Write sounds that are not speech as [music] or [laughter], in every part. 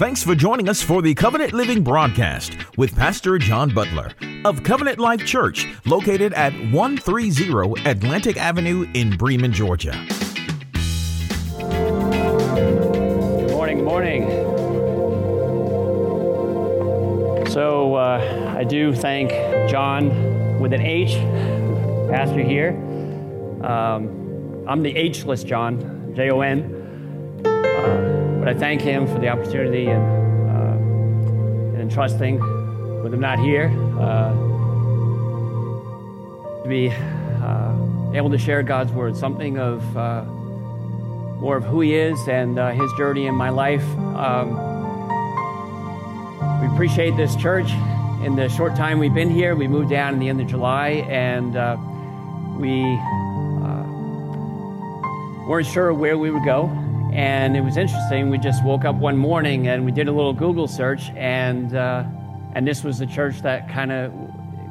Thanks for joining us for the Covenant Living broadcast with Pastor John Butler of Covenant Life Church, located at 130 Atlantic Avenue in Bremen, Georgia. Good morning, good morning. So uh, I do thank John with an H, pastor here. Um, I'm the H-less John, J O N. I thank him for the opportunity and, uh, and trusting with him not here uh, to be uh, able to share God's word, something of uh, more of who he is and uh, his journey in my life. Um, we appreciate this church. In the short time we've been here, we moved down in the end of July, and uh, we weren't sure where we would go and it was interesting. We just woke up one morning and we did a little Google search, and uh, and this was the church that kind of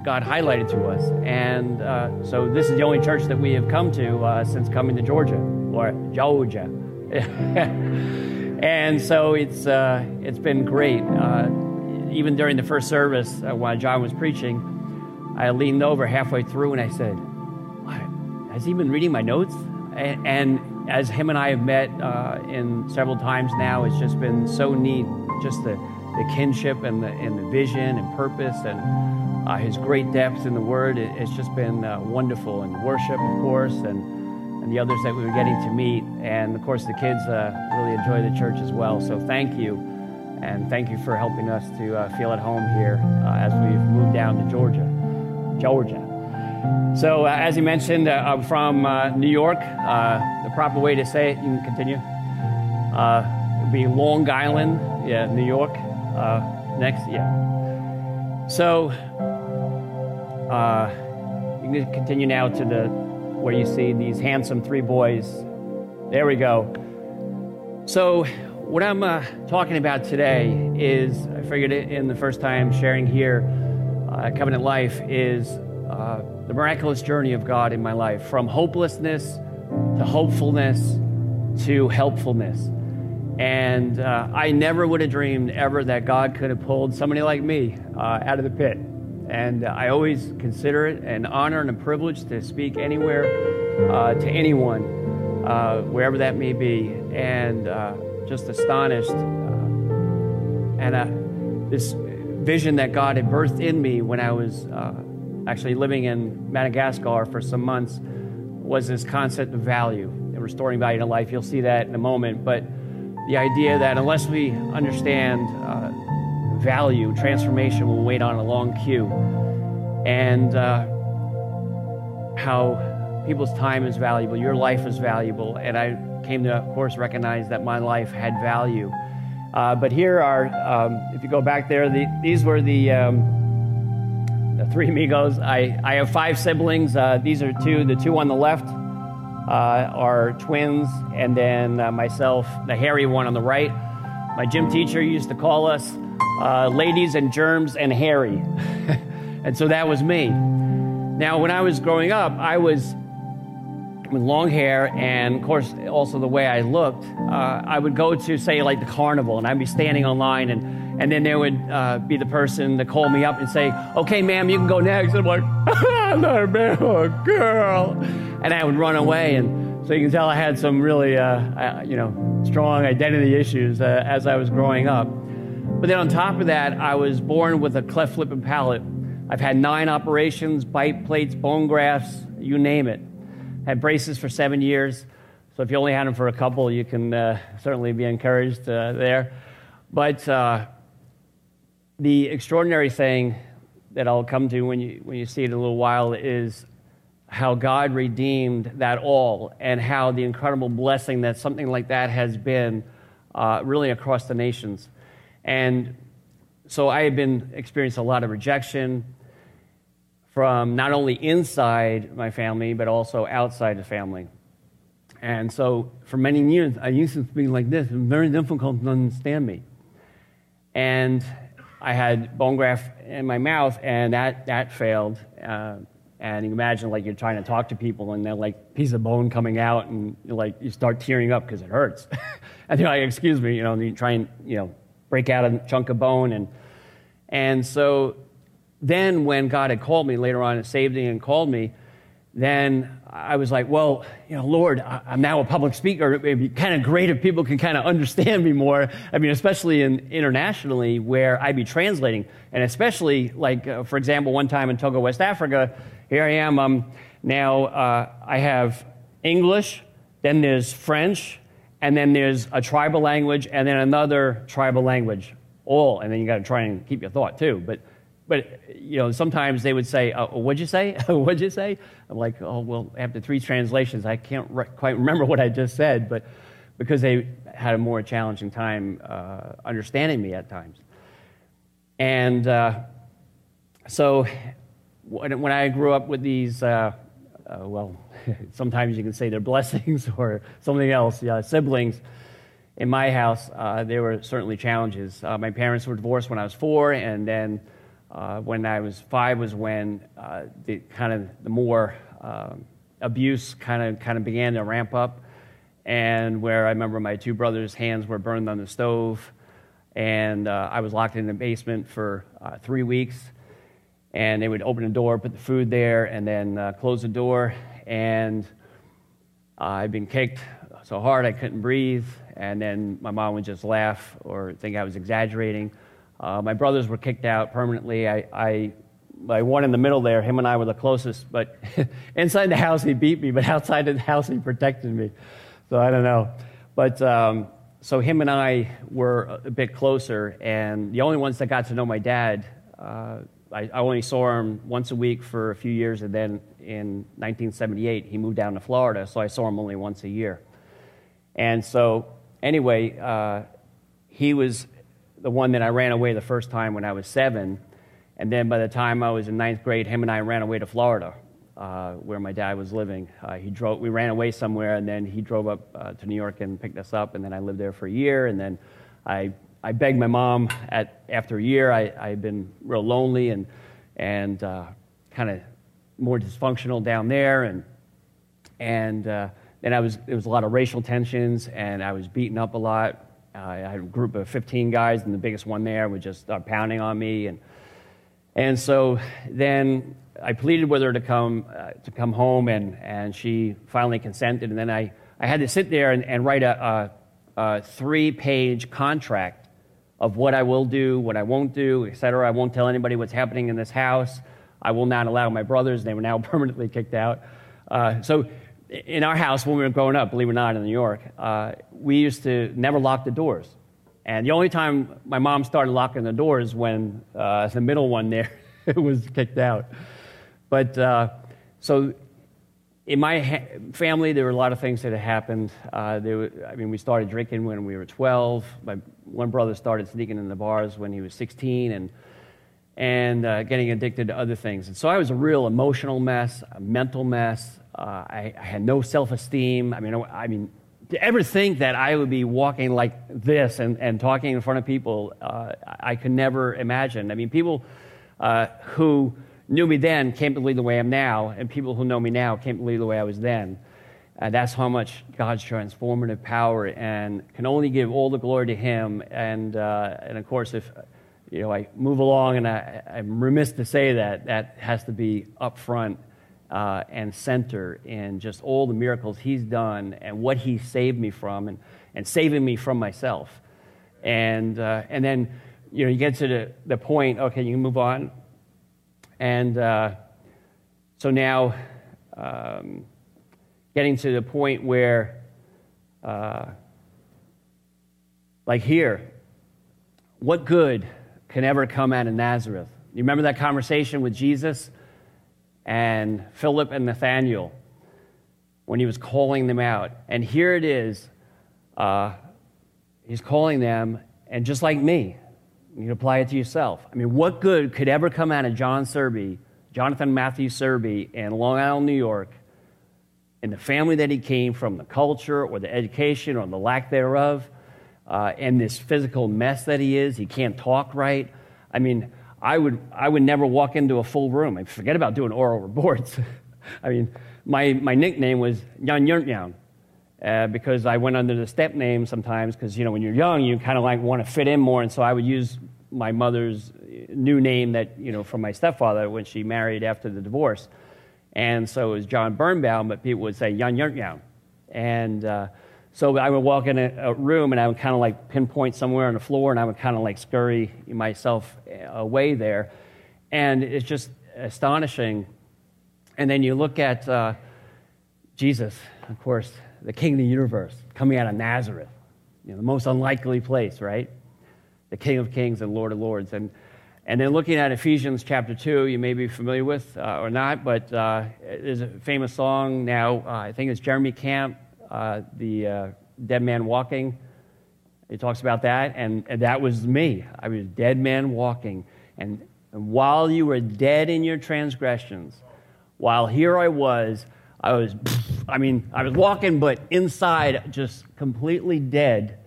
got highlighted to us. And uh, so this is the only church that we have come to uh, since coming to Georgia or Georgia. [laughs] and so it's uh, it's been great. Uh, even during the first service, uh, while John was preaching, I leaned over halfway through and I said, "Has he been reading my notes?" and, and as him and I have met uh, in several times now, it's just been so neat. Just the, the kinship and the, and the vision and purpose and uh, his great depth in the Word. It, it's just been uh, wonderful. And worship, of course, and, and the others that we were getting to meet. And of course, the kids uh, really enjoy the church as well. So thank you. And thank you for helping us to uh, feel at home here uh, as we've moved down to Georgia. Georgia. So, uh, as you mentioned, uh, I'm from uh, New York. Uh, the proper way to say it, you can continue. Uh, would be Long Island, yeah, New York. Uh, next, yeah. So, you can continue now to the where you see these handsome three boys. There we go. So, what I'm talking about today is, I figured in the first time sharing here, Covenant Life, is the miraculous journey of God in my life from hopelessness to hopefulness to helpfulness. And uh, I never would have dreamed ever that God could have pulled somebody like me uh, out of the pit. And uh, I always consider it an honor and a privilege to speak anywhere uh, to anyone, uh, wherever that may be. And uh, just astonished. and this vision that God had birthed in me when I was actually living in Madagascar for some months, was this concept of value and restoring value to life. You'll see that in a moment. But the idea that unless we understand uh, value, transformation will wait on a long queue. And uh, how people's time is valuable, your life is valuable. And I came to, of course, recognize that my life had value. Uh, but here are, um, if you go back there, the, these were the. Um, three amigos. I, I have five siblings. Uh, these are two. The two on the left uh, are twins, and then uh, myself, the hairy one on the right. My gym teacher used to call us uh, ladies and germs and hairy. [laughs] and so that was me. Now, when I was growing up, I was with long hair, and of course, also the way I looked. Uh, I would go to, say, like the carnival, and I'd be standing online and and then there would uh, be the person to call me up and say, okay, ma'am, you can go next. And I'm like, [laughs] I'm not a man, I'm a girl. And I would run away. And so you can tell I had some really, uh, you know, strong identity issues uh, as I was growing up. But then on top of that, I was born with a cleft lip and palate. I've had nine operations, bite plates, bone grafts, you name it. Had braces for seven years. So if you only had them for a couple, you can uh, certainly be encouraged uh, there. But uh, the extraordinary thing that I'll come to when you, when you see it in a little while is how God redeemed that all and how the incredible blessing that something like that has been uh, really across the nations. And so I have been experiencing a lot of rejection from not only inside my family, but also outside the family. And so for many years, I used to speak like this. It was very difficult to understand me. And I had bone graft in my mouth, and that, that failed. Uh, and you imagine like you're trying to talk to people, and they're like piece of bone coming out, and like you start tearing up because it hurts. [laughs] and they're like, "Excuse me," you know, and you try and you know break out a chunk of bone, and and so then when God had called me later on and saved me and called me, then I was like, well, you know, Lord, I'm now a public speaker. It'd be kind of great if people can kind of understand me more. I mean, especially in, internationally where I'd be translating. And especially, like, uh, for example, one time in Togo, West Africa, here I am. Um, now uh, I have English, then there's French, and then there's a tribal language, and then another tribal language. All, and then you got to try and keep your thought too. But but you know, sometimes they would say, uh, "What'd you say? [laughs] What'd you say?" I'm like, "Oh, well, after three translations, I can't re- quite remember what I just said." But because they had a more challenging time uh, understanding me at times, and uh, so when, I grew up with these, uh, uh, well, [laughs] sometimes you can say they're blessings [laughs] or something else, yeah, siblings. In my house, uh, there were certainly challenges. my parents were divorced when I was four, and then uh, when I was five was when uh, the kind of the more uh, abuse kind of kind of began to ramp up, and where I remember my two brothers' hands were burned on the stove, and uh, I was locked in the basement for uh, three weeks, and they would open the door, put the food there, and then uh, close the door, and I'd been kicked so hard I couldn't breathe, and then my mom would just laugh or think I was exaggerating. Uh, my brothers were kicked out permanently. I, I, my one in the middle there, him and I were the closest, but [laughs] inside the house he beat me, but [laughs] outside the house he protected me. So I don't know. But um, so him and I were a bit closer, and the only ones that got to know my dad, uh, I, I only saw him once a week for a few years, and then in 1978 he moved down to Florida, so I saw him only once a year. And so anyway, uh, he was the one that I ran away the first time when I was seven. And then by the time I was in ninth grade, him and I ran away to Florida, uh, where my dad was living. Uh, he drove, we ran away somewhere, and then he drove up uh, to New York and picked us up. And then I lived there for a year. And then I, I begged my mom at, after a year. I, I had been real lonely and, and uh, kind of more dysfunctional down there. And, and uh, then I was, there was a lot of racial tensions, and I was beaten up a lot I had a group of 15 guys, and the biggest one there would just start pounding on me. And, and so then I pleaded with her to come, uh, to come home, and, and she finally consented. And then I, I had to sit there and, and write a, a, a three page contract of what I will do, what I won't do, etc. I won't tell anybody what's happening in this house. I will not allow my brothers, they were now [laughs] permanently kicked out. Uh, so in our house when we were growing up, believe it or not, in New York, uh, we used to never lock the doors. And the only time my mom started locking the doors when uh, the middle one there [laughs] was kicked out. But uh, so in my ha- family, there were a lot of things that had happened. Uh, were, I mean, we started drinking when we were 12. My one brother started sneaking in the bars when he was 16, and and uh, getting addicted to other things. And so I was a real emotional mess, a mental mess. Uh, I, I, had no self esteem. I mean, I mean, to ever think that I would be walking like this and, and talking in front of people, uh, I could never imagine. I mean, people uh, who knew me then can't believe the way I am now, and people who know me now can't believe the way I was then. Uh, that's how much God's transformative power and can only give all the glory to Him. And, uh, and of course, if you know, I move along, and I, I, am remiss to say that that has to be up front uh, and center in just all the miracles He's done and what He saved me from, and, and saving me from myself. And uh, and then you know you get to the, the point. Okay, you can move on. And uh, so now, um, getting to the point where, uh, like here, what good? can ever come out of Nazareth. You remember that conversation with Jesus and Philip and Nathaniel when he was calling them out? And here it is. Uh, he's calling them, and just like me, you can apply it to yourself. I mean, what good could ever come out of Jon Syrbe Jonathan Matthew Syrbe in Long Island, New York, and the family that he came from, the culture or the education or the lack thereof, uh, and this physical mess that he is, he can't talk right. I mean, I would, I would never walk into a full room. I forget about doing oral [laughs] reports. I mean, my, my nickname was Yan Yurt Yan. Uh, because I went under the step name sometimes because you know when you're young you kind of like want to fit in more and so I would use my mother's new name that you know from my stepfather when she married after the divorce and so it was John Birnbaum but people would say Yan Yurt Yan and uh, so I would walk in a, a room and I would kind of like pinpoint somewhere on the floor and I would kind of like scurry myself away there and it's just astonishing and then you look at uh, Jesus of course the king of the universe, coming out of Nazareth, you know, the most unlikely place, right? The king of kings and lord of lords. And, and then looking at Ephesians chapter 2, you may be familiar with uh, or not, but uh, there's a famous song now, uh, I think it's Jeremy Camp, uh, the uh, Dead Man Walking. It talks about that, and, and that was me. I was dead man walking. And, and while you were dead in your transgressions, while here I was, I was, [laughs] I mean, I was walking, but inside just completely dead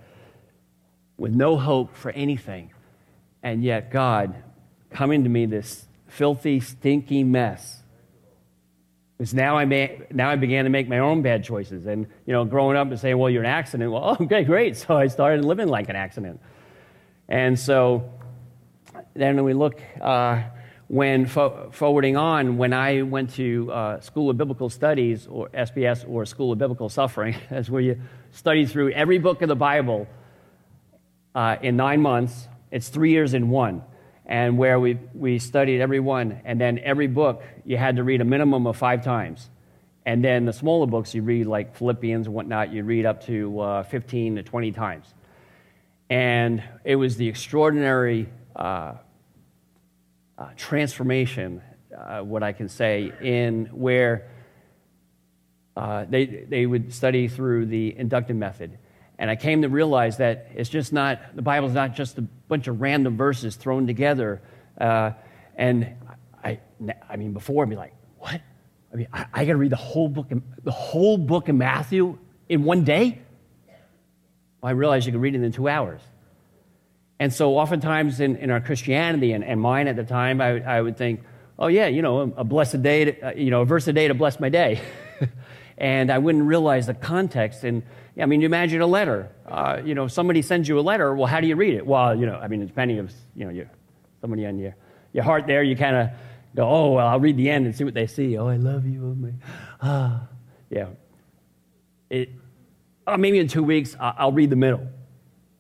with no hope for anything. And yet, God coming to me, this filthy, stinky mess. Because now I, may, now I began to make my own bad choices. And, you know, growing up and saying, well, you're an accident. Well, [laughs] okay, great. So I started living like an accident. And so then we look. Uh, when fo- forwarding on, when I went to uh, School of Biblical Studies, or SBS, or School of Biblical Suffering, [laughs] that's where you study through every book of the Bible uh, in nine months. It's three years in one. And where we, we studied every one, and then every book you had to read a minimum of five times. And then the smaller books you read, like Philippians and whatnot, you read up to uh, 15 to 20 times. And it was the extraordinary uh, uh, transformation, uh, what I can say, in where uh, they, they would study through the inductive method. And I came to realize that it's just not, the Bible's not just a bunch of random verses thrown together. Uh, and I, I mean, before I'd be like, what? I mean, I, I got to read the whole book, the whole book of Matthew in one day? Well, I realized you could read it in two hours. And so, oftentimes in, in our Christianity and, and mine at the time, I, I would think, oh, yeah, you know, a blessed day, to, uh, you know, a verse a day to bless my day. [laughs] and I wouldn't realize the context. And I mean, you imagine a letter. Uh, you know, somebody sends you a letter. Well, how do you read it? Well, you know, I mean, depending of you know, somebody on your your heart there, you kind of go, oh, well, I'll read the end and see what they see. Oh, I love you. Oh, my, ah, yeah. It, uh, maybe in two weeks, I'll read the middle.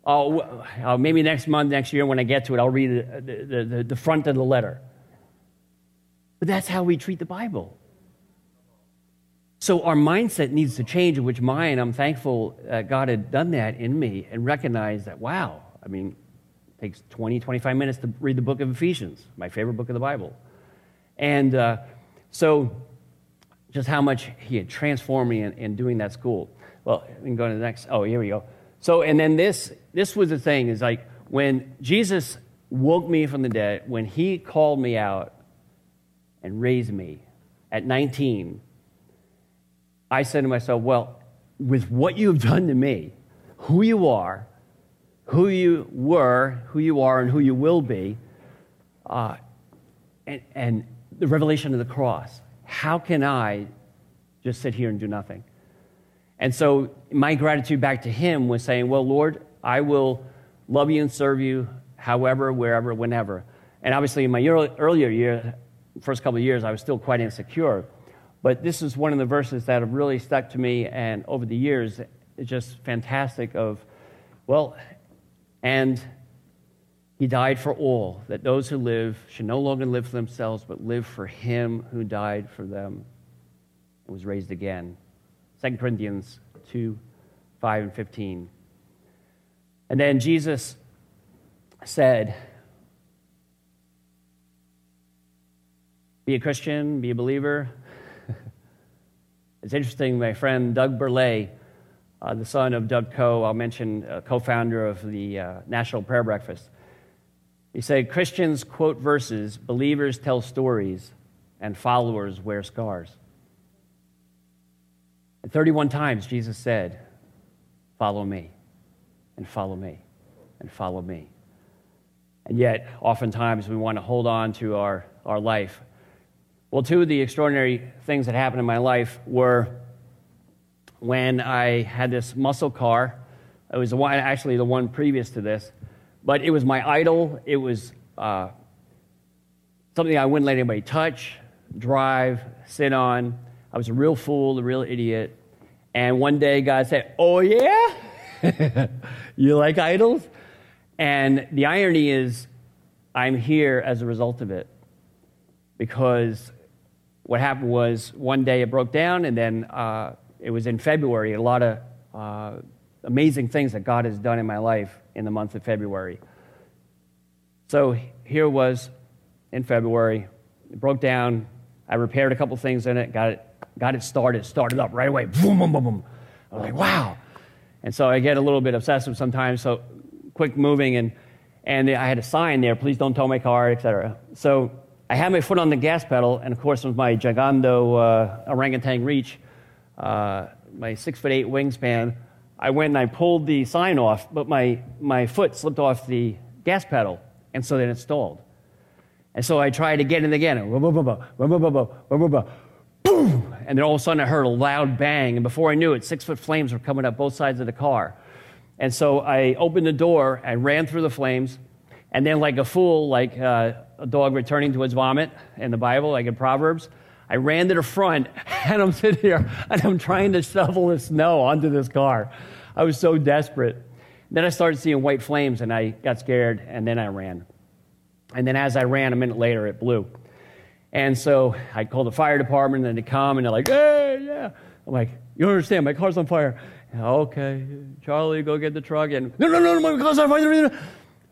Oh, uh, maybe next month, next year, when I get to it, I'll read the, the, the, the front of the letter. But that's how we treat the Bible. So our mindset needs to change, which mine, I'm thankful that God had done that in me and recognized that, wow, I mean, it takes 20, 25 minutes to read the book of Ephesians, my favorite book of the Bible. And uh, so just how much he had transformed me in, in doing that school. Well, we can go to the next. Oh, here we go. So, and then this, this was the thing is like when Jesus woke me from the dead, when he called me out and raised me at 19, I said to myself, well, with what you've done to me, who you are, who you were, who you are, and who you will be, uh, and, and the revelation of the cross, how can I just sit here and do nothing? And so my gratitude back to him was saying, Well, Lord, I will love you and serve you however, wherever, whenever. And obviously, in my earlier year, first couple of years, I was still quite insecure. But this is one of the verses that have really stuck to me, and over the years, it's just fantastic. Of, well, and he died for all, that those who live should no longer live for themselves, but live for him who died for them and was raised again. 2 Corinthians 2 5 and 15. And then Jesus said, Be a Christian, be a believer. It's interesting, my friend Doug Burleigh, uh, the son of Doug Coe, I'll mention, uh, co founder of the uh, National Prayer Breakfast. He said, Christians quote verses, believers tell stories, and followers wear scars. And 31 times Jesus said, Follow me, and follow me, and follow me. And yet, oftentimes, we want to hold on to our, our life. Well, two of the extraordinary things that happened in my life were when I had this muscle car. It was the one, actually the one previous to this, but it was my idol. It was uh, something I wouldn't let anybody touch, drive, sit on. I was a real fool, a real idiot. And one day God said, Oh, yeah? [laughs] you like idols? And the irony is, I'm here as a result of it. Because what happened was one day it broke down, and then uh, it was in February. A lot of uh, amazing things that God has done in my life in the month of February. So here was in February. It broke down. I repaired a couple things in it, got it, got it started, started up right away. Boom, boom, boom, boom. I was like, wow. And so I get a little bit obsessive sometimes, so quick moving, and, and I had a sign there, please don't tow my car, etc. So I had my foot on the gas pedal, and of course, with my Gigando uh, orangutan reach, uh, my six foot eight wingspan, I went and I pulled the sign off, but my, my foot slipped off the gas pedal, and so then it stalled. And so I tried again and again. Boom! And then all of a sudden I heard a loud bang. And before I knew it, six foot flames were coming up both sides of the car. And so I opened the door and ran through the flames. And then, like a fool, like uh, a dog returning to its vomit in the Bible, like in Proverbs, I ran to the front [laughs] and I'm sitting here and I'm trying to shovel the snow onto this car. I was so desperate. Then I started seeing white flames and I got scared and then I ran. And then as I ran, a minute later, it blew. And so I called the fire department and they come and they're like, hey, yeah. I'm like, you don't understand, my car's on fire. Okay, Charlie, go get the truck. And no, no, no, my car's on fire.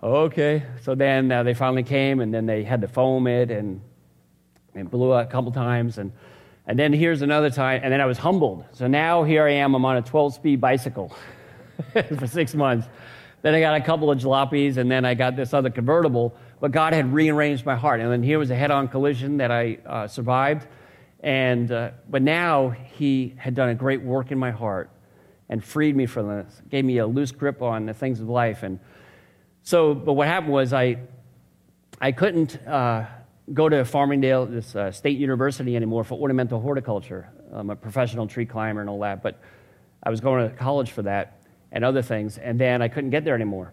Okay, so then uh, they finally came and then they had to foam it and it blew out a couple times. And, and then here's another time, and then I was humbled. So now here I am, I'm on a 12 speed bicycle [laughs] for six months. Then I got a couple of jalopies, and then I got this other convertible but God had rearranged my heart. And then here was a head on collision that I uh, survived. And, uh, but now He had done a great work in my heart and freed me from this, gave me a loose grip on the things of life. And so, but what happened was I, I couldn't uh, go to Farmingdale, this uh, state university anymore for ornamental horticulture. I'm a professional tree climber and all that, but I was going to college for that and other things, and then I couldn't get there anymore.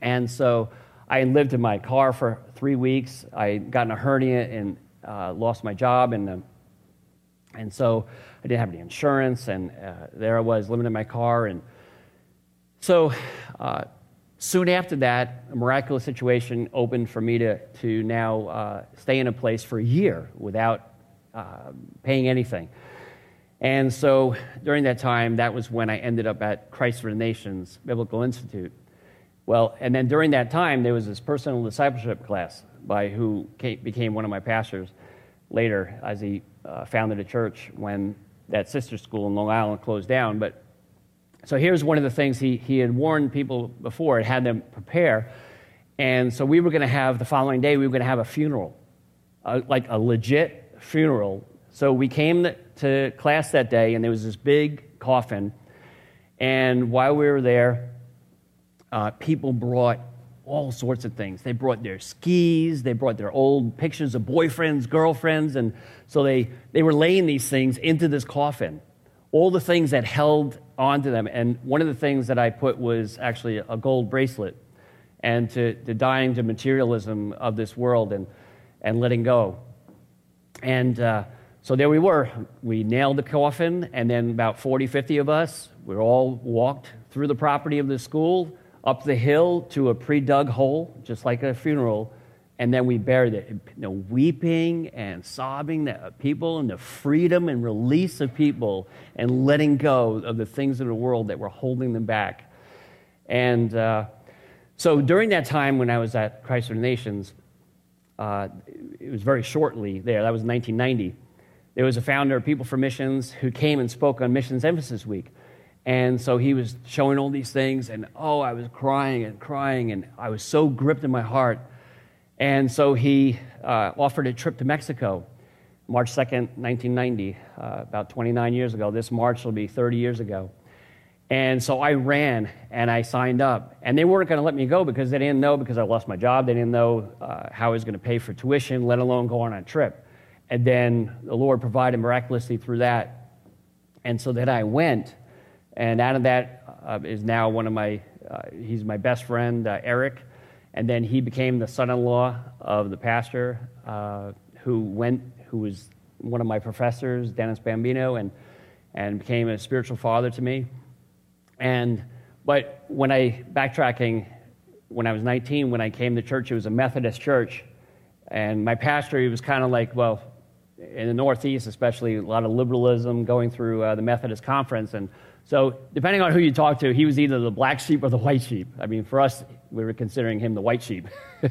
And so I lived in my car for three weeks. I got in a hernia and uh, lost my job, and, uh, and so I didn't have any insurance, and uh, there I was living in my car. And so uh, soon after that, a miraculous situation opened for me to, to now uh, stay in a place for a year without uh, paying anything. And so during that time, that was when I ended up at Christ for the Nations Biblical Institute. Well, and then during that time, there was this personal discipleship class by who came, became one of my pastors later as he uh, founded a church when that sister school in Long Island closed down. But so here's one of the things he, he had warned people before and had them prepare. And so we were going to have the following day, we were going to have a funeral, uh, like a legit funeral. So we came to class that day, and there was this big coffin. And while we were there, uh, people brought all sorts of things. They brought their skis, they brought their old pictures of boyfriends, girlfriends, and so they, they were laying these things into this coffin. All the things that held onto them. And one of the things that I put was actually a gold bracelet and to, to dying to materialism of this world and, and letting go. And uh, so there we were. We nailed the coffin, and then about 40, 50 of us, we all walked through the property of the school up the hill to a pre dug hole, just like a funeral, and then we buried it. You know, weeping and sobbing the people and the freedom and release of people and letting go of the things of the world that were holding them back. And uh, so during that time when I was at Christ for the Nations, uh, it was very shortly there, that was 1990. There was a founder of People for Missions who came and spoke on Missions Emphasis Week. And so he was showing all these things, and oh, I was crying and crying, and I was so gripped in my heart. And so he uh, offered a trip to Mexico. March 2nd, 1990, uh, about 29 years ago. This March will be 30 years ago. And so I ran and I signed up. And they weren't going to let me go because they didn't know because I lost my job. They didn't know uh, how I was going to pay for tuition, let alone go on a trip. And then the Lord provided miraculously through that. And so then I went. And out of that uh, is now one of my, uh, he's my best friend, uh, Eric. And then he became the son in law of the pastor uh, who went, who was one of my professors, Dennis Bambino, and, and became a spiritual father to me. And, but when I, backtracking, when I was 19, when I came to church, it was a Methodist church. And my pastor, he was kind of like, well, in the Northeast, especially, a lot of liberalism going through uh, the Methodist conference. And so, depending on who you talk to, he was either the black sheep or the white sheep. I mean, for us, we were considering him the white sheep. [laughs]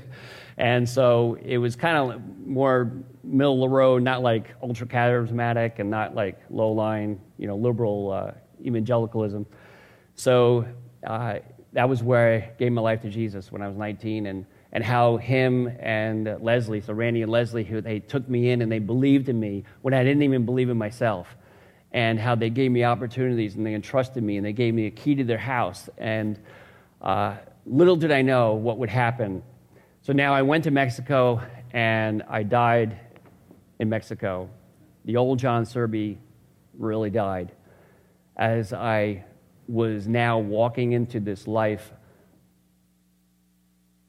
and so, it was kind of more middle of the road, not like ultra charismatic and not like low line, you know, liberal uh, evangelicalism. So, uh, that was where I gave my life to Jesus when I was 19. And and how him and Leslie, so Randy and Leslie, who they took me in and they believed in me when I didn't even believe in myself, and how they gave me opportunities and they entrusted me and they gave me a key to their house. And uh, little did I know what would happen. So now I went to Mexico and I died in Mexico. The old Jon Syrbe really died as I was now walking into this life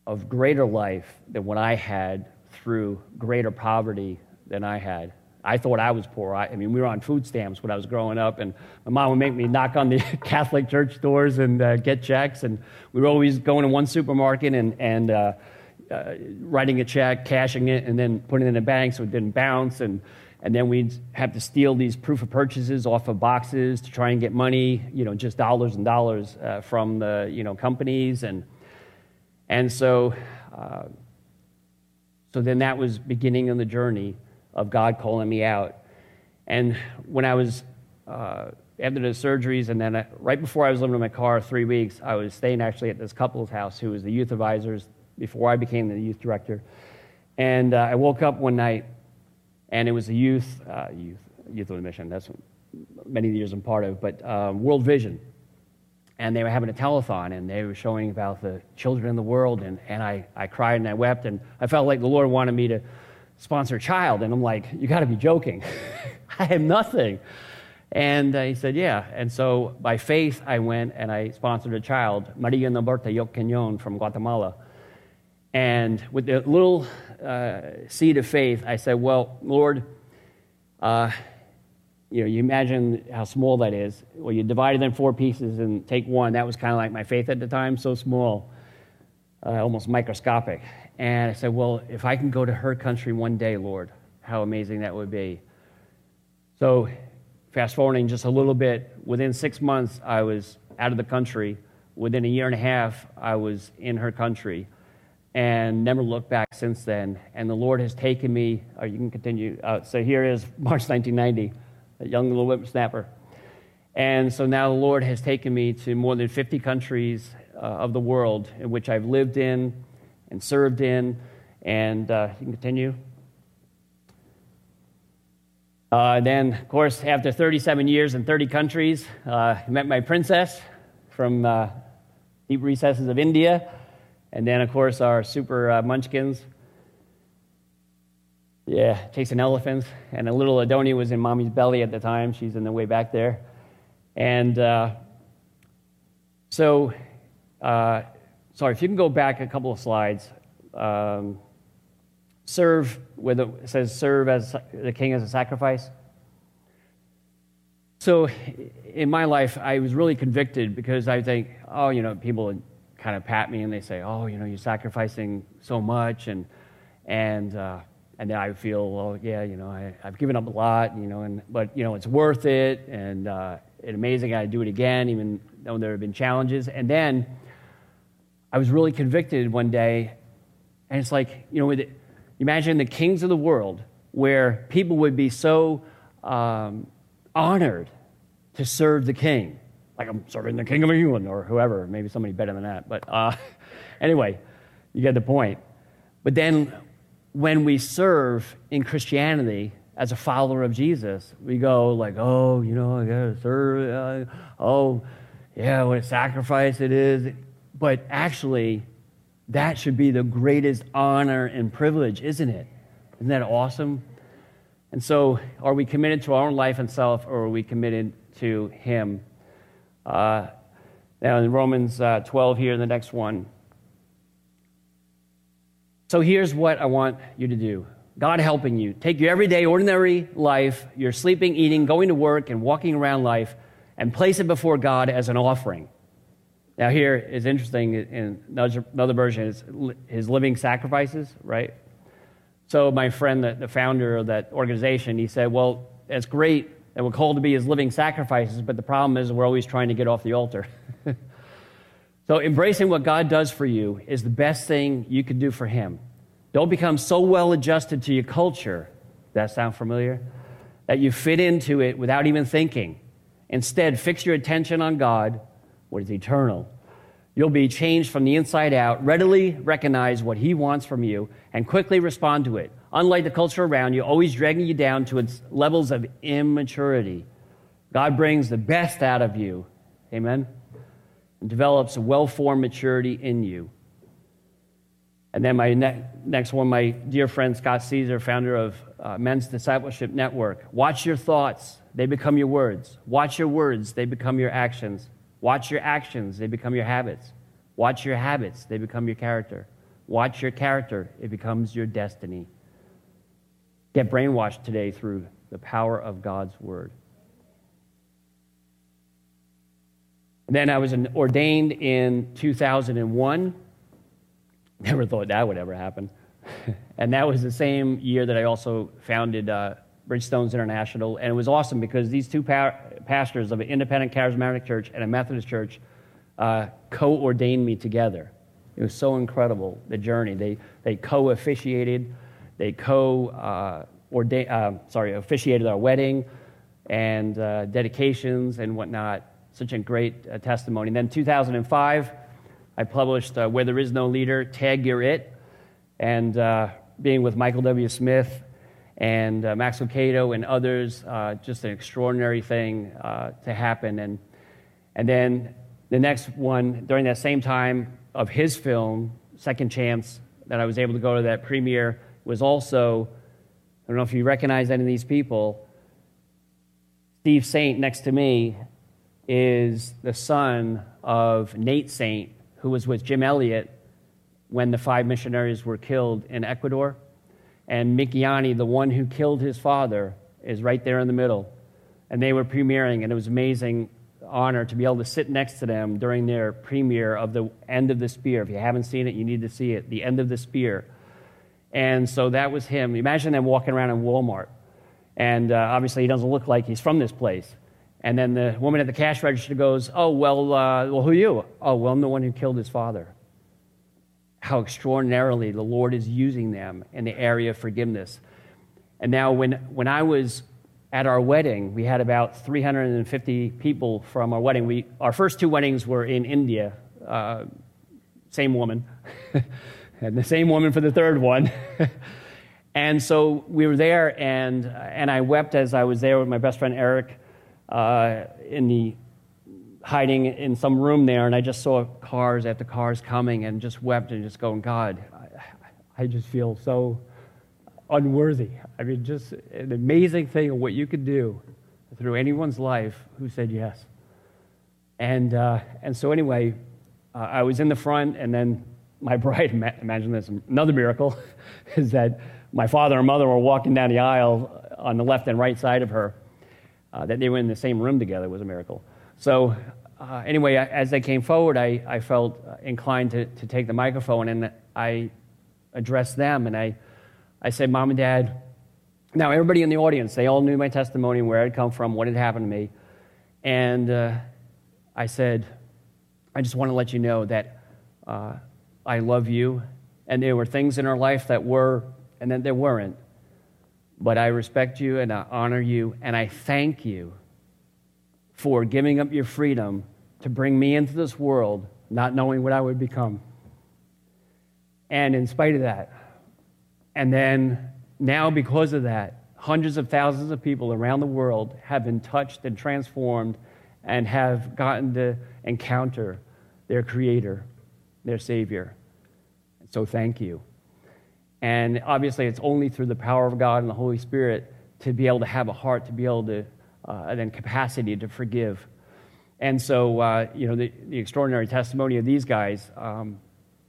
of greater life than what I had through greater poverty than I had. I thought I was poor. I, I, mean, we were on food stamps when I was growing up, and my mom would make me knock on the [laughs] Catholic church doors and uh, get checks. And we were always going to one supermarket and, and uh, uh, writing a check, cashing it, and then putting it in the bank so it didn't bounce. And, and then we'd have to steal these proof of purchases off of boxes to try and get money, you know, just dollars and dollars uh, from the, you know, companies. And, and so, uh, so then that was beginning of the journey of God calling me out. And when I was uh, after the surgeries, and then I, right before I was living in my car, three weeks, I was staying actually at this couple's house who was the youth advisors before I became the youth director. And uh, I woke up one night, and it was a youth, uh, youth, youth with a mission. That's many years I'm part of, but um, World Vision and they were having a telethon and they were showing about the children in the world and, and I, I cried and I wept and I felt like the Lord wanted me to sponsor a child and I'm like, you got to be joking. [laughs] I have nothing. And uh, he said, yeah. And so by faith, I went and I sponsored a child, Maria Norberta Yoqueñon from Guatemala. And with the little uh, seed of faith, I said, well, Lord, uh, you know, you imagine how small that is. Well, you divide it in four pieces and take one. That was kind of like my faith at the time, so small, uh, almost microscopic. And I said, well, if I can go to her country one day, Lord, how amazing that would be. So, fast forwarding just a little bit, within six months, I was out of the country. Within a year and a half, I was in her country and never looked back since then. And the Lord has taken me, or you can continue. Uh, so, here is [laughs] March 1990 a young little whippersnapper. And so now the Lord has taken me to more than 50 countries uh, of the world in which I've lived in and served in. And uh, you can continue. Uh, then, of course, after 37 years in 30 countries, uh, I met my princess from uh, deep recesses of India. And then, of course, our super uh, munchkins yeah, chasing elephants. And a little Adonia was in mommy's belly at the time. She's in the way back there. And uh, so, uh, sorry, if you can go back a couple of slides. Um, serve, where it says serve as the king as a sacrifice. So, in my life, I was really convicted because I think, oh, you know, people kind of pat me and they say, oh, you know, you're sacrificing so much. And, and, uh, and then I feel, well, yeah, you know, I, have given up a lot, you know, and but you know, it's worth it, and uh, it's amazing. I do it again, even though there have been challenges. And then I was really convicted one day, and it's like, you know, imagine the kings of the world, where people would be so um, honored to serve the king, like I'm serving the king of England or whoever, maybe somebody better than that. But uh, [laughs] anyway, you get the point. But then when we serve in Christianity as a follower of Jesus. We go like, oh, you know, I gotta serve. Uh, oh, yeah, what a sacrifice it is. But actually, that should be the greatest honor and privilege, isn't it? Isn't that awesome? And so, are we committed to our own life and self, or are we committed to Him? Uh, now, in Romans uh, 12, here, in the next one. So, here's what I want you to do God helping you. Take your everyday, ordinary life, your sleeping, eating, going to work, and walking around life, and place it before God as an offering. Now, here is interesting in another version is his living sacrifices, right? So, my friend, the, founder of that organization, he said, Well, it's great that we're called to be his living sacrifices, but the problem is we're always trying to get off the altar. [laughs] so, embracing what God does for you is the best thing you can do for him. Don't become so well adjusted to your culture. That sound familiar? That you fit into it without even thinking. Instead, fix your attention on God, what is eternal. You'll be changed from the inside out, readily recognize what He wants from you, and quickly respond to it. Unlike the culture around you, always dragging you down to its levels of immaturity. God brings the best out of you. Amen? And develops a well formed maturity in you. And then my ne- next one, my dear friend Scott Caesar, founder of uh, Men's Discipleship Network. Watch your thoughts, they become your words. Watch your words, they become your actions. Watch your actions, they become your habits. Watch your habits, they become your character. Watch your character, it becomes your destiny. Get brainwashed today through the power of God's word. And then I was ordained in 2001 Never thought that would ever happen. [laughs] and that was the same year that I also founded uh, Bridgestones International. And it was awesome because these two pa- pastors of an independent charismatic church and a Methodist church uh, co ordained me together. It was so incredible, the journey. They, they co officiated, they co uh, ordained, uh, sorry, officiated our wedding and uh, dedications and whatnot. Such a great uh, testimony. And then 2005, I published uh, Where There Is No Leader, Tag You're It, and being with Michael W. Smith and uh, Max Lucado and others, uh, just an extraordinary thing uh, to happen. And, and then the next one, during that same time of his film, Second Chance, that I was able to go to that premiere, was also, I don't know if you recognize any of these people, Steve Saint next to me is the son of Nate Saint, who was with Jim Elliot when the five missionaries were killed in Ecuador. And Mincaye, the one who killed his father, is right there in the middle. And they were premiering, and it was amazing honor to be able to sit next to them during their premiere of the end of the spear. If you haven't seen it, you need to see it. The end of the spear. And so that was him. Imagine them walking around in Walmart. And uh, obviously, he doesn't look like he's from this place. And then the woman at the cash register goes, Oh, well, uh, well, who you? Oh, well, I'm the one who killed his father. How extraordinarily the Lord is using them in the area of forgiveness. And now, when, when I was at our wedding, we had about 350 people from our wedding. We, our first two weddings were in India, uh, same woman, [laughs] and the same woman for the third one. [laughs] and so we were there, and, and I wept as I was there with my best friend Eric uh, in the hiding in some room there, and I just saw cars after cars coming, and just wept and just going, God, I, I just feel so unworthy. I mean, just an amazing thing of what you could do through anyone's life who said yes. And, uh, and so, anyway, uh, I was in the front, and then my [laughs] bride, imagine this, another miracle [laughs] is that my father and mother were walking down the aisle on the left and right side of her. Uh, that they were in the same room together was a miracle. So, uh, anyway, as they came forward, I, I felt inclined to, to take the microphone and I addressed them and I, I said, Mom and Dad, now everybody in the audience, they all knew my testimony, where I'd come from, what had happened to me. And uh, I said, I just want to let you know that uh, I love you. And there were things in our life that were, and then there weren't. But I respect you and I honor you and I thank you for giving up your freedom to bring me into this world not knowing what I would become. And in spite of that, and then now because of that, hundreds of thousands of people around the world have been touched and transformed and have gotten to encounter their Creator, their Savior. So thank you. And obviously, it's only through the power of God and the Holy Spirit to be able to have a heart, to be able to, uh, and then capacity to forgive. And so, uh, you know, the, the, extraordinary testimony of these guys, um,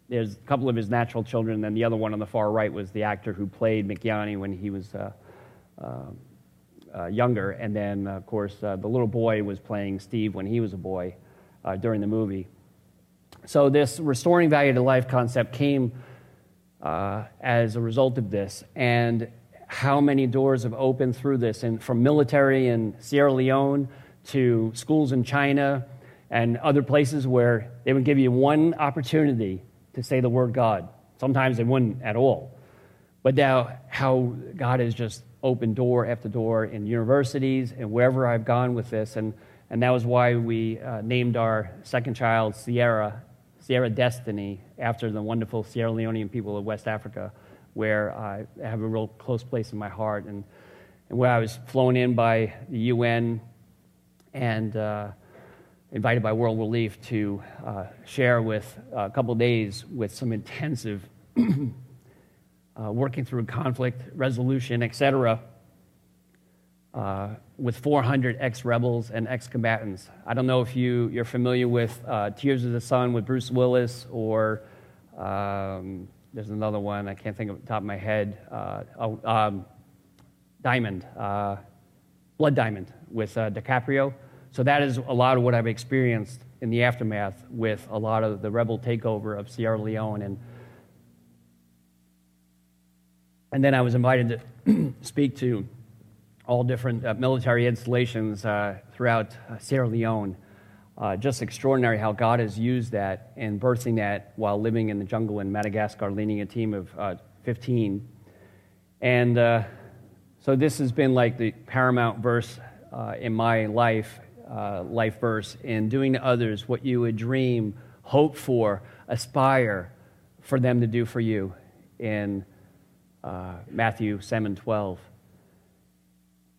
there's a couple of his natural children, and then the other one on the far right was the actor who played Mincaye when he was uh, uh, uh younger. And then, of course, uh, the little boy was playing Steve when he was a boy uh, during the movie. So, this restoring value to life concept came as a result of this. And how many doors have opened through this, and from military in Sierra Leone to schools in China and other places where they would give you one opportunity to say the word God. Sometimes they wouldn't at all. But now, how God has just opened door after door in universities and wherever I've gone with this. And, and that was why we uh, named our second child Sierra, Sierra Destiny, after the wonderful Sierra Leonean people of West Africa, where I have a real close place in my heart. And, and where I was flown in by the UN and uh, invited by World Relief to uh, share with uh, a couple days with some intensive [clears throat] uh, working through conflict resolution, etc. Uh, with 400 ex-rebels and ex-combatants. I don't know if you, you're familiar with uh, Tears of the Sun with Bruce Willis, or um, there's another one I can't think of the top of my head. Oh, um, Diamond, Blood Diamond with DiCaprio. So that is a lot of what I've experienced in the aftermath with a lot of the rebel takeover of Sierra Leone. And, and then I was invited to [clears throat] speak to all different uh, military installations uh, throughout uh, Sierra Leone. Uh, just extraordinary how God has used that and birthing that while living in the jungle in Madagascar, leading a team of uh, 15. And uh, so this has been like the paramount verse in my life uh, life verse in doing to others what you would dream, hope for, aspire for them to do for you in uh, Matthew 7 12.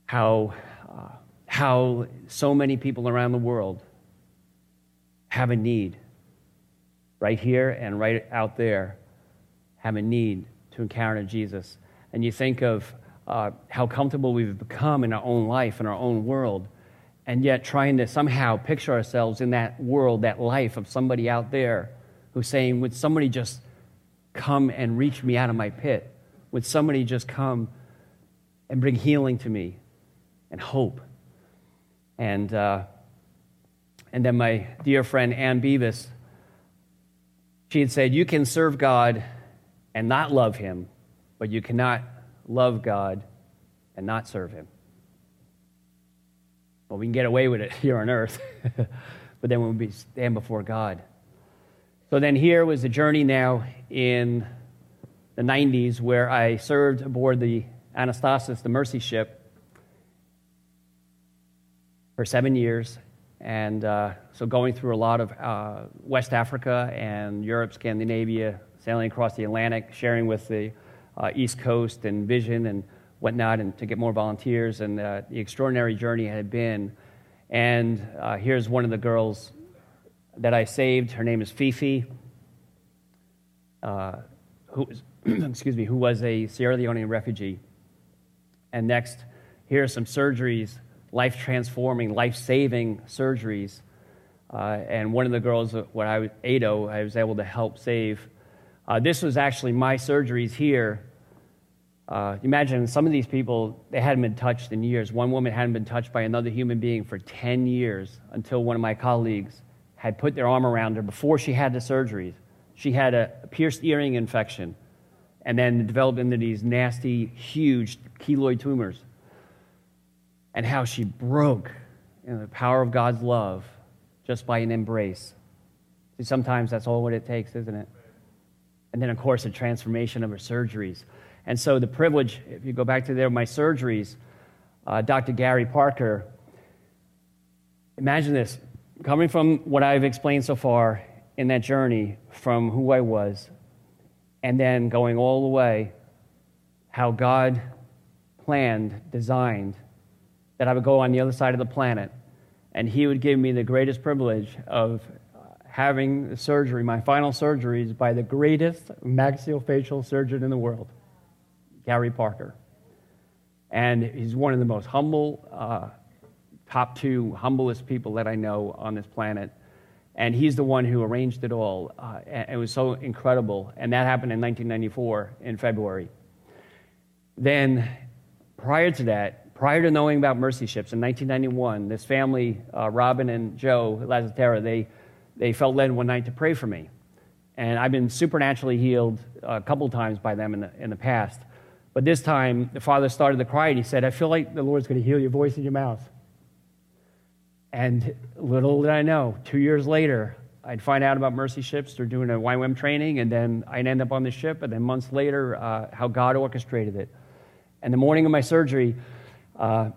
How, uh, how so many people around the world have a need right here and right out there have a need to encounter Jesus. And you think of uh, how comfortable we've become in our own life, in our own world and yet trying to somehow picture ourselves in that world, that life of somebody out there who's saying, Would somebody just come and reach me out of my pit? Would somebody just come and bring healing to me and hope? And, uh, and then my dear friend Ann Beavis, she had said, You can serve God and not love Him, but you cannot love God and not serve Him. Well, we can get away with it [laughs] here on earth, [laughs] but then when we stand before God. So then here was the journey now in the 90s where I served aboard the Anastasis, the Mercy ship, for seven years. And uh, so going through a lot of uh, West Africa and Europe, Scandinavia, sailing across the Atlantic, sharing with the uh, East Coast and Vision and whatnot, and to get more volunteers. And uh, the extraordinary journey had been. And uh, here's one of the girls that I saved. Her name is Fifi, uh, who, [clears throat] excuse me, who was a Sierra Leonean refugee. And next, here are some surgeries, life transforming, life saving surgeries. Uh, and one of the girls, uh, when I was Ado, I was able to help save. Uh, this was actually my surgeries here uh, imagine some of these people, they hadn't been touched in years. One woman hadn't been touched by another human being for 10 years until one of my colleagues had put their arm around her before she had the surgeries. She had a pierced earring infection and then developed into these nasty, huge keloid tumors. And how she broke in the power of God's love just by an embrace. See, sometimes that's all what it takes, isn't it? And then, of course, the transformation of her surgeries. And so the privilege, if you go back to there, my surgeries, uh, Dr. Gary Parker, imagine this coming from what I've explained so far in that journey from who I was, and then going all the way, how God planned, designed that I would go on the other side of the planet, and he would give me the greatest privilege of having surgery, my final surgeries, by the greatest maxillofacial surgeon in the world, Gary Parker. And he's one of the most humble, uh, top two humblest people that I know on this planet. And he's the one who arranged it all. Uh, it was so incredible. And that happened in 1994 in February. Then, prior to that, prior to knowing about Mercy Ships in 1991, this family, uh, Robin and Joe Lazatera, they, they felt led one night to pray for me. And I've been supernaturally healed a couple times by them in the, in the past. But this time, the father started to cry and he said, I feel like the Lord's going to heal your voice and your mouth. And little did I know, two years later, I'd find out about Mercy Ships. They're doing a YWAM training, and then I'd end up on the ship, and then months later, uh, how God orchestrated it. And the morning of my surgery, uh,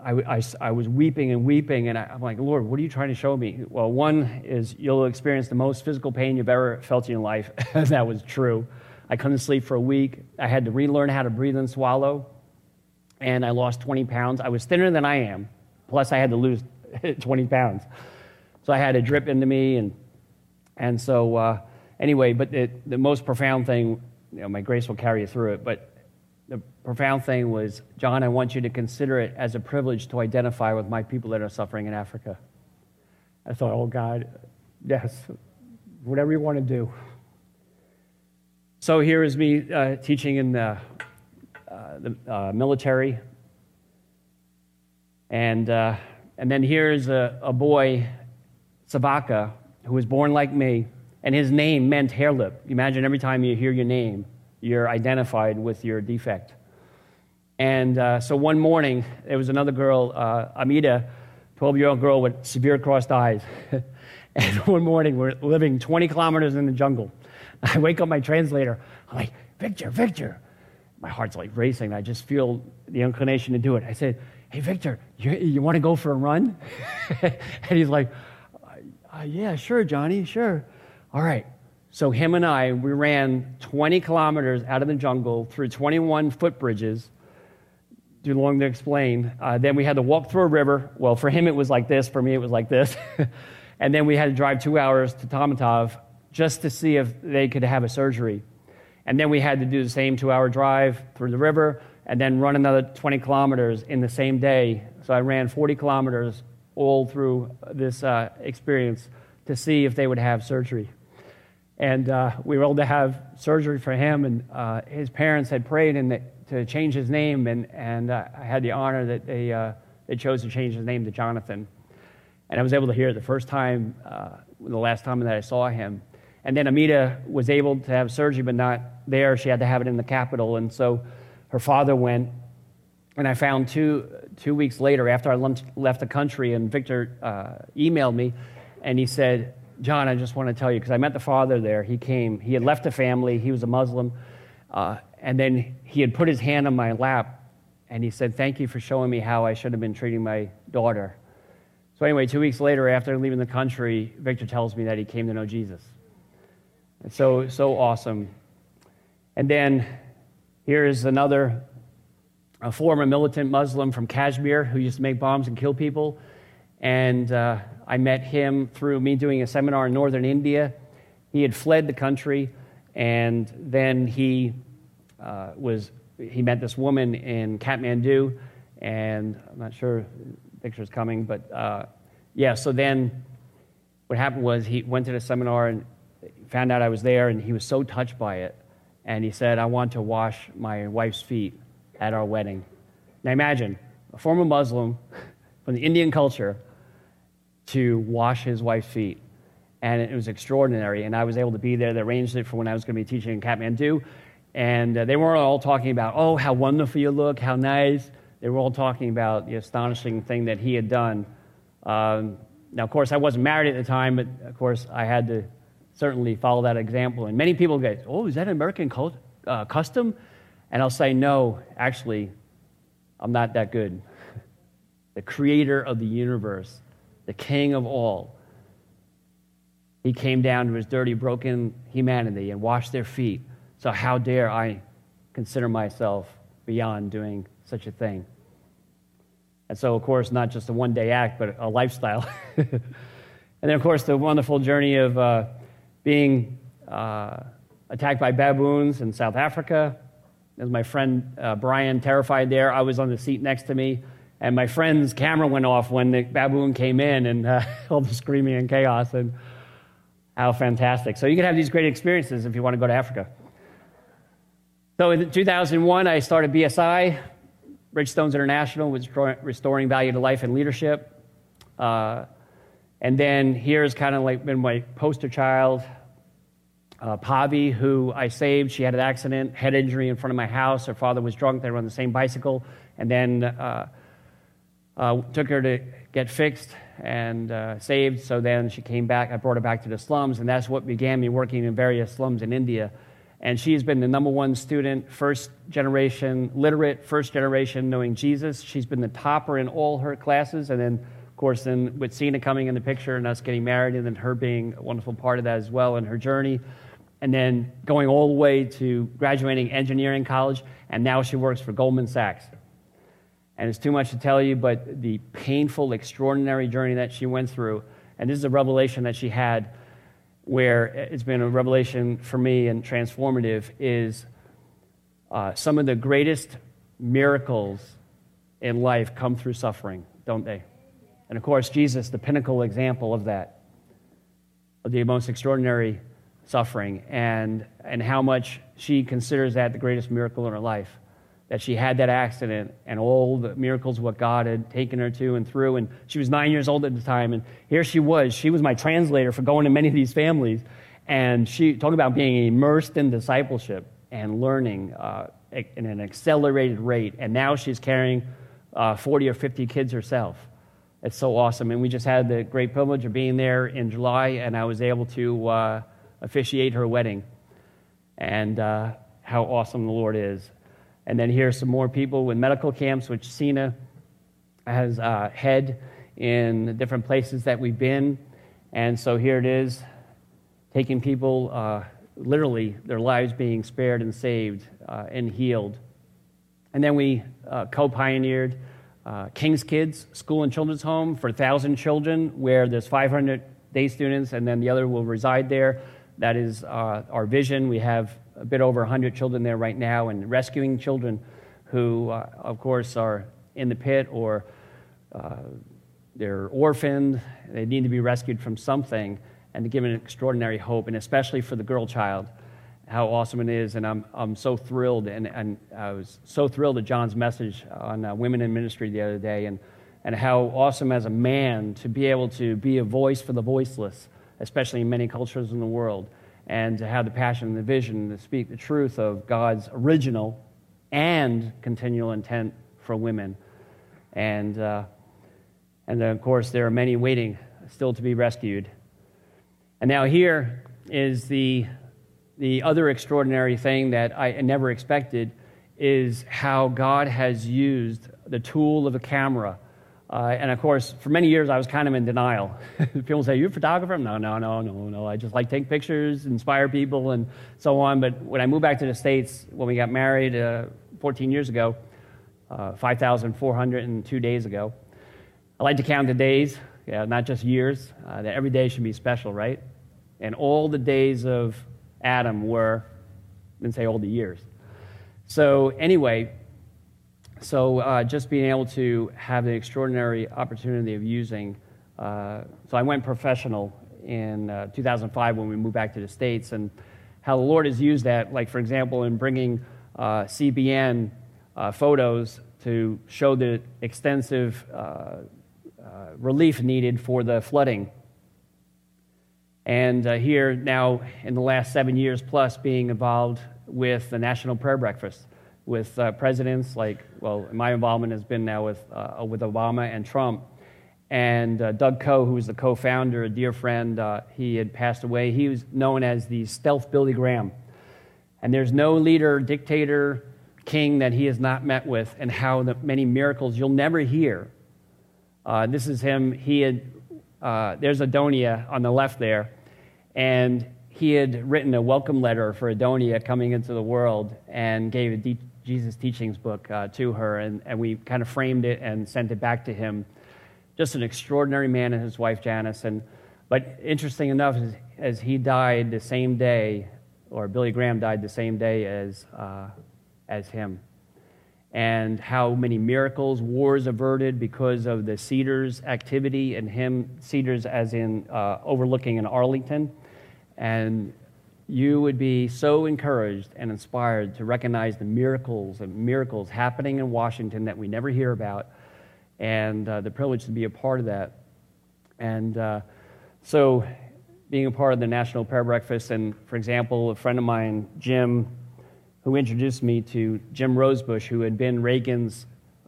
I, I, I, was weeping and weeping, and I, I'm like, Lord, what are you trying to show me? Well, one is you'll experience the most physical pain you've ever felt in your life. [laughs] that was true. I couldn't sleep for a week. I had to relearn how to breathe and swallow, and I lost 20 pounds. I was thinner than I am, plus, I had to lose [laughs] 20 pounds. So I had it drip into me, and, and so, uh, anyway, but the, the most profound thing, you know, my grace will carry you through it, but the profound thing was, Jon, I want you to consider it as a privilege to identify with my people that are suffering in Africa. I thought, oh God, yes, whatever you want to do. So here is me uh, teaching in the, uh, the uh, military. And, uh, and then here's a, a boy, Savaka, who was born like me, and his name meant hair lip. Imagine every time you hear your name, you're identified with your defect. And uh, so one morning, there was another girl, uh, Amida, 12 year old girl with severe crossed eyes. [laughs] and one morning, we're living 20 kilometers in the jungle. [laughs] I wake up my translator. I'm like, Victor, Victor. My heart's like racing. I just feel the inclination to do it. I said, Hey, Victor, you, you want to go for a run? [laughs] and he's like, uh, Yeah, sure, Johnny, sure. All right. So him and I, we ran 20 kilometers out of the jungle through 21 footbridges. Too long to explain. Uh, then we had to walk through a river. Well, for him it was like this. For me it was like this. [laughs] and then we had to drive two hours to Tamatave just to see if they could have a surgery. And then we had to do the same two hour drive through the river and then run another 20 kilometers in the same day. So I ran 40 kilometers all through this uh, experience to see if they would have surgery. And uh, we were able to have surgery for him, and uh, his parents had prayed the, to change his name, and, and uh, I had the honor that they, uh, they chose to change his name to Jonathan. And I was able to hear it the first time, uh, the last time that I saw him. And then Amita was able to have surgery, but not there. She had to have it in the capital. And so her father went. And I found two, two weeks later, after I left the country, and Victor uh, emailed me, and he said, Jon, I just want to tell you, because I met the father there. He came, he had left the family, he was a Muslim, uh, and then he had put his hand on my lap, and he said, Thank you for showing me how I should have been treating my daughter. So, anyway, two weeks later, after leaving the country, Victor tells me that he came to know Jesus. It's so, so awesome. And then here is another a former militant Muslim from Kashmir who used to make bombs and kill people. And uh, I met him through me doing a seminar in northern India. He had fled the country, and then he uh, was he met this woman in Kathmandu, and I'm not sure the picture's coming, but uh, yeah. So then, what happened was he went to the seminar and found out I was there, and he was so touched by it, and he said, "I want to wash my wife's feet at our wedding." Now imagine a former Muslim from the Indian culture to wash his wife's feet. And it was extraordinary. And I was able to be there. They arranged it for when I was going to be teaching in Kathmandu. And uh, they weren't all talking about, oh, how wonderful you look, how nice. They were all talking about the astonishing thing that he had done. Um, now, of course, I wasn't married at the time, but of course, I had to certainly follow that example. And many people go, oh, is that an American cult, uh, custom? And I'll say, no, actually, I'm not that good. [laughs] the creator of the universe the king of all. He came down to his dirty, broken humanity and washed their feet. So, how dare I consider myself beyond doing such a thing. And so, of course, not just a one day act, but a lifestyle. [laughs] and then, of course, the wonderful journey of uh, being uh, attacked by baboons in South Africa. As my friend uh, Brian terrified there, I was on the seat next to me, and my friend's camera went off when the baboon came in, and uh, [laughs] all the screaming and chaos, and how fantastic! So you can have these great experiences if you want to go to Africa. So in 2001, I started BSI, Bridgestones International, was restoring value to life and leadership. Uh, and then here's kind of like been my poster child, uh, Pavi, who I saved. She had an accident, head injury in front of my house. Her father was drunk. They were on the same bicycle. And then uh, uh, took her to get fixed and uh, saved. So then she came back. I brought her back to the slums. And that's what began me working in various slums in India. And she's been the number one student, first generation literate, first generation knowing Jesus. She's been the topper in all her classes. And then of course, then with Cena coming in the picture and us getting married, and then her being a wonderful part of that as well in her journey, and then going all the way to graduating engineering college, and now she works for Goldman Sachs. And it's too much to tell you, but the painful, extraordinary journey that she went through, and this is a revelation that she had where it's been a revelation for me and transformative, is uh, some of the greatest miracles in life come through suffering, don't they? And of course, Jesus, the pinnacle example of that, of the most extraordinary suffering, and, and how much she considers that the greatest miracle in her life. That she had that accident and all the miracles what God had taken her to and through. And she was nine years old at the time. And here she was. She was my translator for going to many of these families. And she talked about being immersed in discipleship and learning uh, in an accelerated rate. And now she's carrying uh, 40 or 50 kids herself. It's so awesome. And we just had the great privilege of being there in July, and I was able to uh, officiate her wedding. And uh, how awesome the Lord is. And then here's some more people with medical camps, which Sina has uh, head in different places that we've been. And so here it is, taking people, uh, literally, their lives being spared and saved uh, and healed. And then we uh, co pioneered uh, King's Kids School and Children's Home for 1,000 children, where there's 500 day students, and then the other will reside there. That is uh, our vision. We have a bit over 100 children there right now, and rescuing children who, uh, of course, are in the pit or uh, they're orphaned. They need to be rescued from something, and to give an extraordinary hope, and especially for the girl child how awesome it is. And I'm, I'm so thrilled. And, and I was so thrilled at John's message on uh, women in ministry the other day and, and how awesome as a man to be able to be a voice for the voiceless, especially in many cultures in the world, and to have the passion and the vision to speak the truth of God's original and continual intent for women. And, uh, and then, of course, there are many waiting still to be rescued. And now, here is the the other extraordinary thing that I never expected is how God has used the tool of a camera. Uh, and of course, for many years, I was kind of in denial. [laughs] people say, You're a photographer? No, no, no, no, no. I just like take pictures, inspire people, and so on. But when I moved back to the States, when we got married uh, 14 years ago, uh, 5,402 days ago, I like to count the days, yeah, not just years. Uh, that every day should be special, right? And all the days of Adam were, didn't say all the years. So, anyway, so uh, just being able to have the extraordinary opportunity of using, uh, so I went professional in uh, 2005 when we moved back to the States, and how the Lord has used that, like, for example, in bringing uh, CBN uh, photos to show the extensive uh, relief needed for the flooding. And here now, in the last seven years plus, being involved with the National Prayer Breakfast with uh, presidents like, well, my involvement has been now with, uh, with Obama and Trump. And uh, Doug Coe, who was the co founder, a dear friend, uh, he had passed away. He was known as the stealth Billy Graham. And there's no leader, dictator, king that he has not met with, and how many miracles you'll never hear. Uh, this is him. He had uh, there's Adonia on the left there, and he had written a welcome letter for Adonia coming into the world and gave a de- Jesus Teachings book uh, to her, and, and we kind of framed it and sent it back to him. Just an extraordinary man and his wife Janice. And, but interesting enough, as, as he died the same day, or Billy Graham died the same day as, uh, as him and how many miracles, wars averted because of the Cedars activity and him, Cedars as in uh, overlooking in Arlington. And you would be so encouraged and inspired to recognize the miracles and miracles happening in Washington that we never hear about, and uh, the privilege to be a part of that. And uh, so, being a part of the National Prayer Breakfast, and for example, a friend of mine, Jim, who introduced me to Jim Rosebush, who had been Reagan's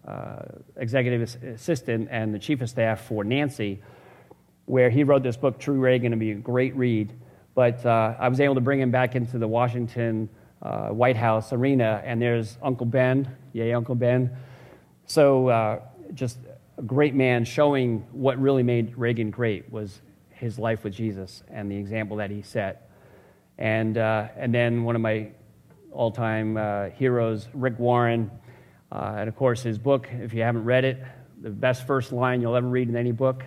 uh, executive assistant and the chief of staff for Nancy, where he wrote this book, True Reagan, to be a great read. But uh, I was able to bring him back into the Washington uh, White House arena, and there's Uncle Ben. Yay, Uncle Ben. So, uh, just a great man showing what really made Reagan great was his life with Jesus and the example that he set. And, uh, and then one of my all time uh, heroes, Rick Warren. Uh, and of course, his book, if you haven't read it, the best first line you'll ever read in any book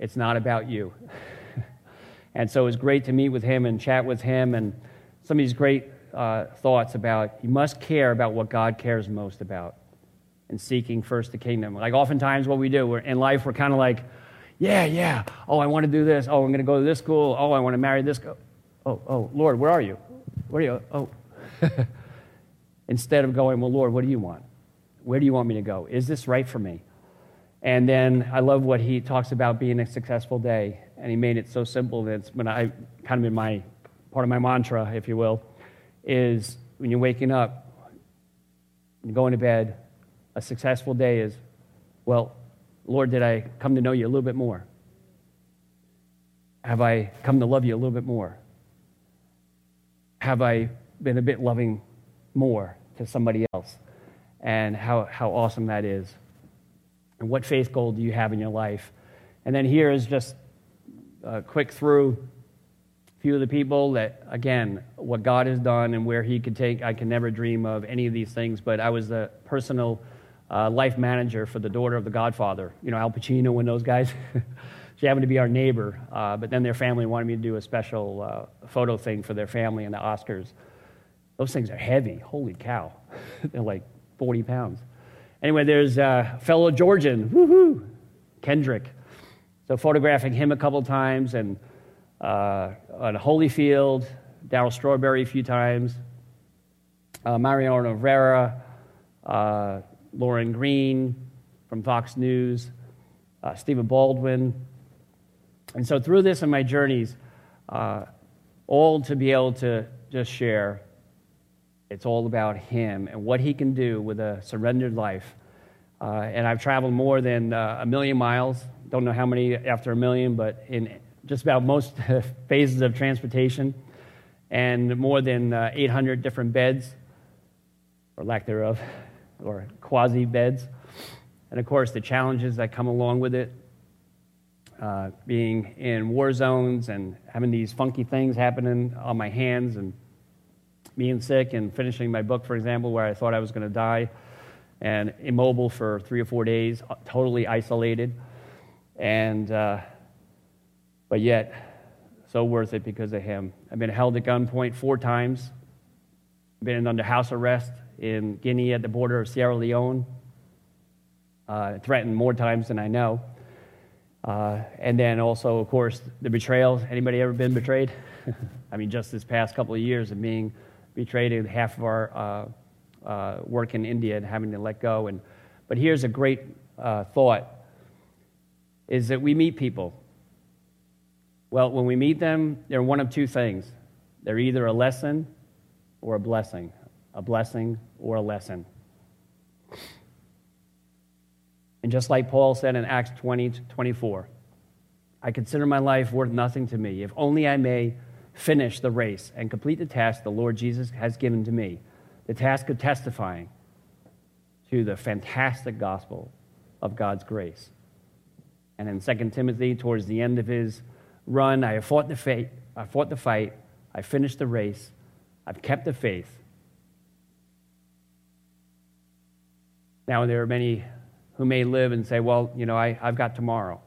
it's not about you. [laughs] and so it was great to meet with him and chat with him and some of these great uh, thoughts about you must care about what God cares most about and seeking first the kingdom. Like oftentimes, what we do in life, we're kind of like, yeah, yeah, oh, I want to do this. Oh, I'm going to go to this school. Oh, I want to marry this. Go- oh, oh, Lord, where are you? Where are you? Oh. [laughs] Instead of going, well, Lord, what do you want? Where do you want me to go? Is this right for me? And then I love what he talks about being a successful day. And he made it so simple that it's I kind of in my part of my mantra, if you will, is when you're waking up, you're going to bed, a successful day is, well, Lord, did I come to know you a little bit more? Have I come to love you a little bit more? have I been a bit loving more to somebody else? And how, how awesome that is. And what faith goal do you have in your life? And then here is just a quick through a few of the people that, again, what God has done and where He could take. I can never dream of any of these things, but I was the personal uh, life manager for the daughter of the Godfather. You know, Al Pacino and those guys. [laughs] She happened to be our neighbor, uh, but then their family wanted me to do a special uh, photo thing for their family in the Oscars. Those things are heavy. Holy cow. [laughs] They're like 40 pounds. Anyway, there's a fellow Georgian, woohoo, Kendrick. So photographing him a couple times and uh, on Holyfield, Darryl Strawberry a few times, uh, Mariano Rivera, uh, Lauren Green from Fox News, uh, Stephen Baldwin, and so, through this and my journeys, uh, all to be able to just share, it's all about Him and what He can do with a surrendered life. Uh, and I've traveled more than uh, a million miles. Don't know how many after a million, but in just about most [laughs] phases of transportation, and more than uh, 800 different beds, or lack thereof, [laughs] or quasi beds. And of course, the challenges that come along with it uh, being in war zones and having these funky things happening on my hands and being sick and finishing my book, for example, where I thought I was going to die and immobile for three or four days, totally isolated. And, uh, but yet, so worth it because of him. I've been held at gunpoint four times, been under house arrest in Guinea at the border of Sierra Leone, uh, threatened more times than I know. Uh, and then also, of course, the betrayal. Anybody ever been betrayed? [laughs] I mean, just this past couple of years of being betrayed in half of our uh, uh, work in India and having to let go. And, but here's a great uh, thought is that we meet people. Well, when we meet them, they're one of two things. They're either a lesson or a blessing. A blessing or a lesson. And just like Paul said in Acts 20 24, I consider my life worth nothing to me, if only I may finish the race and complete the task the Lord Jesus has given to me the task of testifying to the fantastic gospel of God's grace. And in 2 Timothy, towards the end of his run, I have fought the fight, I fought the fight, I finished the race, I've kept the faith. Now, there are many who may live and say, well, you know, I, I've got tomorrow.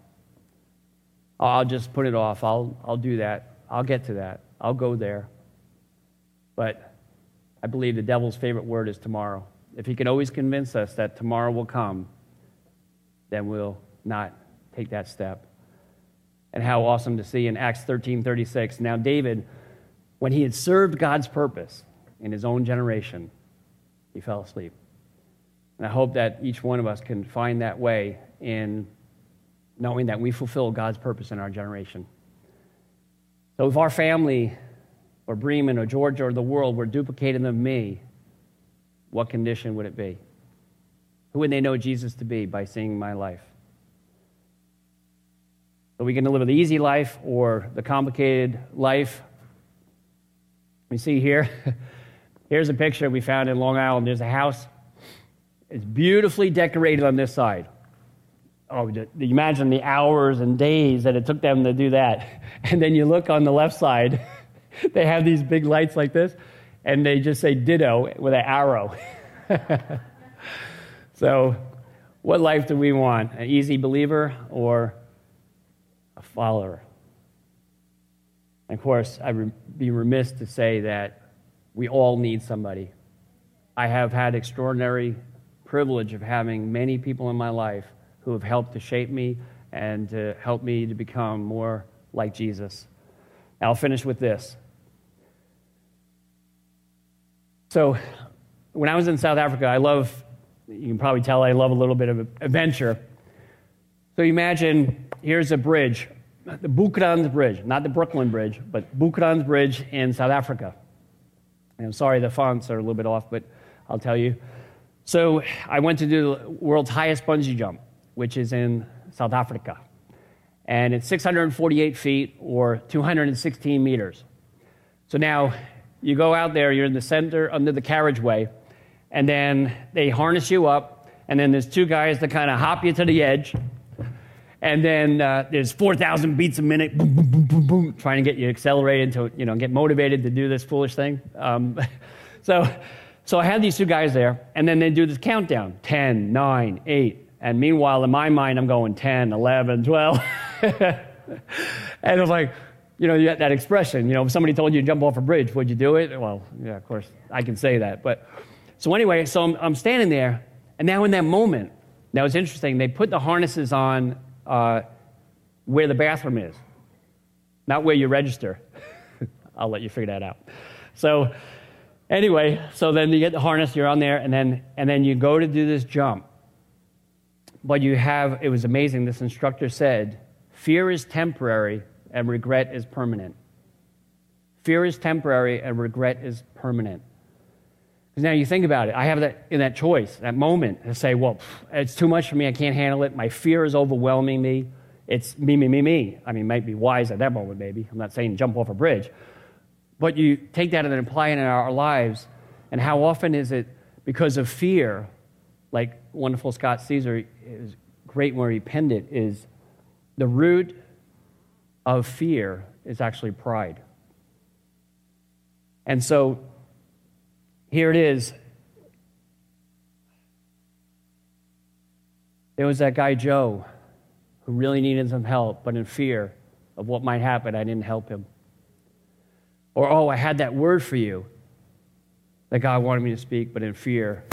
I'll just put it off. I'll, I'll do that. I'll get to that. I'll go there. But I believe the devil's favorite word is tomorrow. If he can always convince us that tomorrow will come, then we'll not take that step. And how awesome to see in Acts 13 36. Now, David, when he had served God's purpose in his own generation, he fell asleep. And I hope that each one of us can find that way in knowing that we fulfill God's purpose in our generation. So if our family or Bremen or Georgia or the world were duplicating of me, what condition would it be? Who would they know Jesus to be by seeing my life? Are we to live the easy life or the complicated life? We see here, [laughs] here's a picture we found in Long Island. There's a house. It's beautifully decorated on this side. Oh, imagine the hours and days that it took them to do that. [laughs] And then you look on the left side, [laughs] they have these big lights like this, and they just say ditto with an arrow. so, what life do we want? An easy believer or follower? And of course, I'd be remiss to say that we all need somebody. I have had extraordinary privilege of having many people in my life who have helped to shape me and to help me to become more like Jesus. I'll finish with this. So, when I was in South Africa, I love, you can probably tell I love a little bit of adventure. So, imagine here's a bridge, the Bloukrans Bridge, not the Brooklyn Bridge, but Bloukrans Bridge in South Africa. And I'm sorry the fonts are a little bit off, but I'll tell you. So, I went to do the world's highest bungee jump which is in South Africa. And it's 648 feet or 216 meters. So now you go out there, you're in the center under the carriageway, and then they harness you up, and then there's two guys that kind of hop you to the edge. And then uh, there's 4,000 beats a minute, boom, boom, boom, boom, boom, trying to get you accelerated to, you know, get motivated to do this foolish thing. Um, [laughs] so, so I had these two guys there, and then they do this countdown 10, 9, 8, and meanwhile, in my mind, I'm going 10, 11, 12. [laughs] and it's like, you know, you got that expression, you know, if somebody told you to jump off a bridge, would you do it? Well, yeah, of course, I can say that. But so anyway, so I'm, I'm standing there, and now in that moment, now it's interesting, they put the harnesses on uh, where the bathroom is, not where you register. [laughs] I'll let you figure that out. So anyway, so then you get the harness, you're on there, and then, and then you go to do this jump but you have, it was amazing. This instructor said, fear is temporary and regret is permanent. Fear is temporary and regret is permanent. Because now you think about it, I have that in that choice, that moment, to say, well, it's too much for me, I can't handle it, my fear is overwhelming me. It's me, me, me, me. I mean, might be wise at that moment, maybe. I'm not saying jump off a bridge. But you take that and apply it in our lives, and how often is it because of fear like wonderful Scott Caesar is great where he penned it, is the root of fear is actually pride. And so here it is. There was that guy, Joe, who really needed some help, but in fear of what might happen, I didn't help him. Or, oh, I had that word for you that God wanted me to speak, but in fear,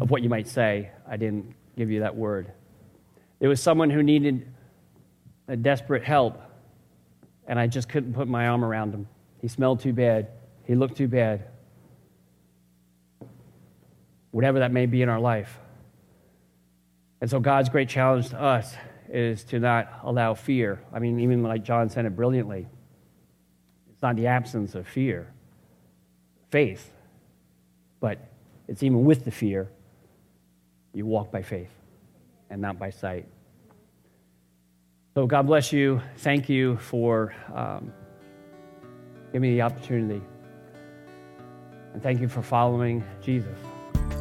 of what you might say, I didn't give you that word. There was someone who needed a desperate help, and I just couldn't put my arm around him. He smelled too bad, he looked too bad. Whatever that may be in our life. And so, God's great challenge to us is to not allow fear. I mean, even like John said it brilliantly, it's not the absence of fear, faith, but it's even with the fear you walk by faith and not by sight. So, God bless you. Thank you for um, giving me the opportunity. And thank you for following Jesus.